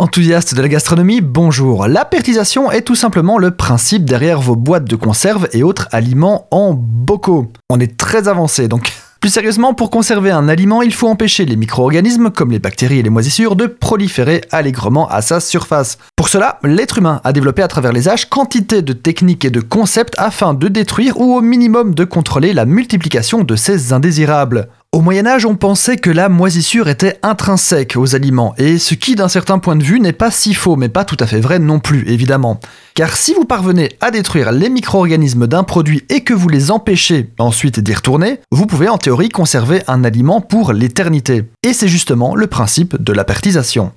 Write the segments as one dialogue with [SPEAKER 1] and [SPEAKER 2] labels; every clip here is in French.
[SPEAKER 1] Enthousiaste de la gastronomie, bonjour. L'apertisation est tout simplement le principe derrière vos boîtes de conserve et autres aliments en bocaux. On est très avancé donc. Plus sérieusement, pour conserver un aliment, il faut empêcher les micro-organismes, comme les bactéries et les moisissures, de proliférer allègrement à sa surface. Pour cela, l'être humain a développé à travers les âges quantité de techniques et de concepts afin de détruire ou au minimum de contrôler la multiplication de ces indésirables. Au Moyen Âge, on pensait que la moisissure était intrinsèque aux aliments, et ce qui d'un certain point de vue n'est pas si faux, mais pas tout à fait vrai non plus, évidemment. Car si vous parvenez à détruire les micro-organismes d'un produit et que vous les empêchez ensuite d'y retourner, vous pouvez en théorie conserver un aliment pour l'éternité. Et c'est justement le principe de l'apertisation.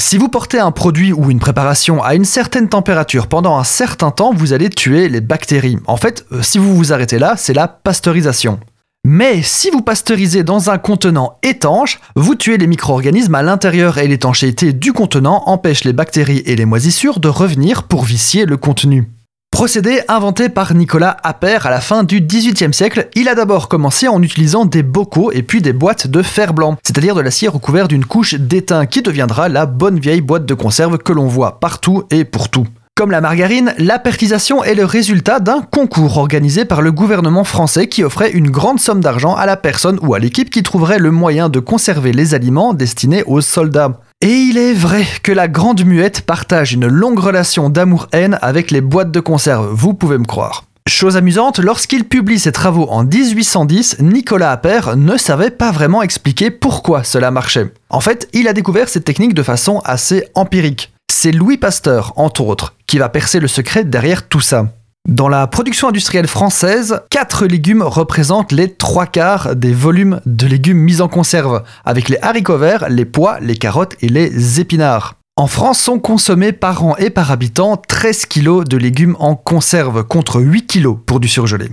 [SPEAKER 1] Si vous portez un produit ou une préparation à une certaine température pendant un certain temps, vous allez tuer les bactéries. En fait, euh, si vous vous arrêtez là, c'est la pasteurisation. Mais si vous pasteurisez dans un contenant étanche, vous tuez les micro-organismes à l'intérieur et l'étanchéité du contenant empêche les bactéries et les moisissures de revenir pour vicier le contenu. Procédé inventé par Nicolas Appert à la fin du XVIIIe siècle, il a d'abord commencé en utilisant des bocaux et puis des boîtes de fer blanc, c'est-à-dire de l'acier recouvert d'une couche d'étain qui deviendra la bonne vieille boîte de conserve que l'on voit partout et pour tout. Comme la margarine, l'apertisation est le résultat d'un concours organisé par le gouvernement français qui offrait une grande somme d'argent à la personne ou à l'équipe qui trouverait le moyen de conserver les aliments destinés aux soldats. Et il est vrai que la Grande Muette partage une longue relation d'amour-haine avec les boîtes de conserve, vous pouvez me croire. Chose amusante, lorsqu'il publie ses travaux en 1810, Nicolas Appert ne savait pas vraiment expliquer pourquoi cela marchait. En fait, il a découvert cette technique de façon assez empirique. C'est Louis Pasteur, entre autres, qui va percer le secret derrière tout ça. Dans la production industrielle française, 4 légumes représentent les trois quarts des volumes de légumes mis en conserve, avec les haricots verts, les pois, les carottes et les épinards. En France sont consommés par an et par habitant 13 kg de légumes en conserve contre 8 kg pour du surgelé.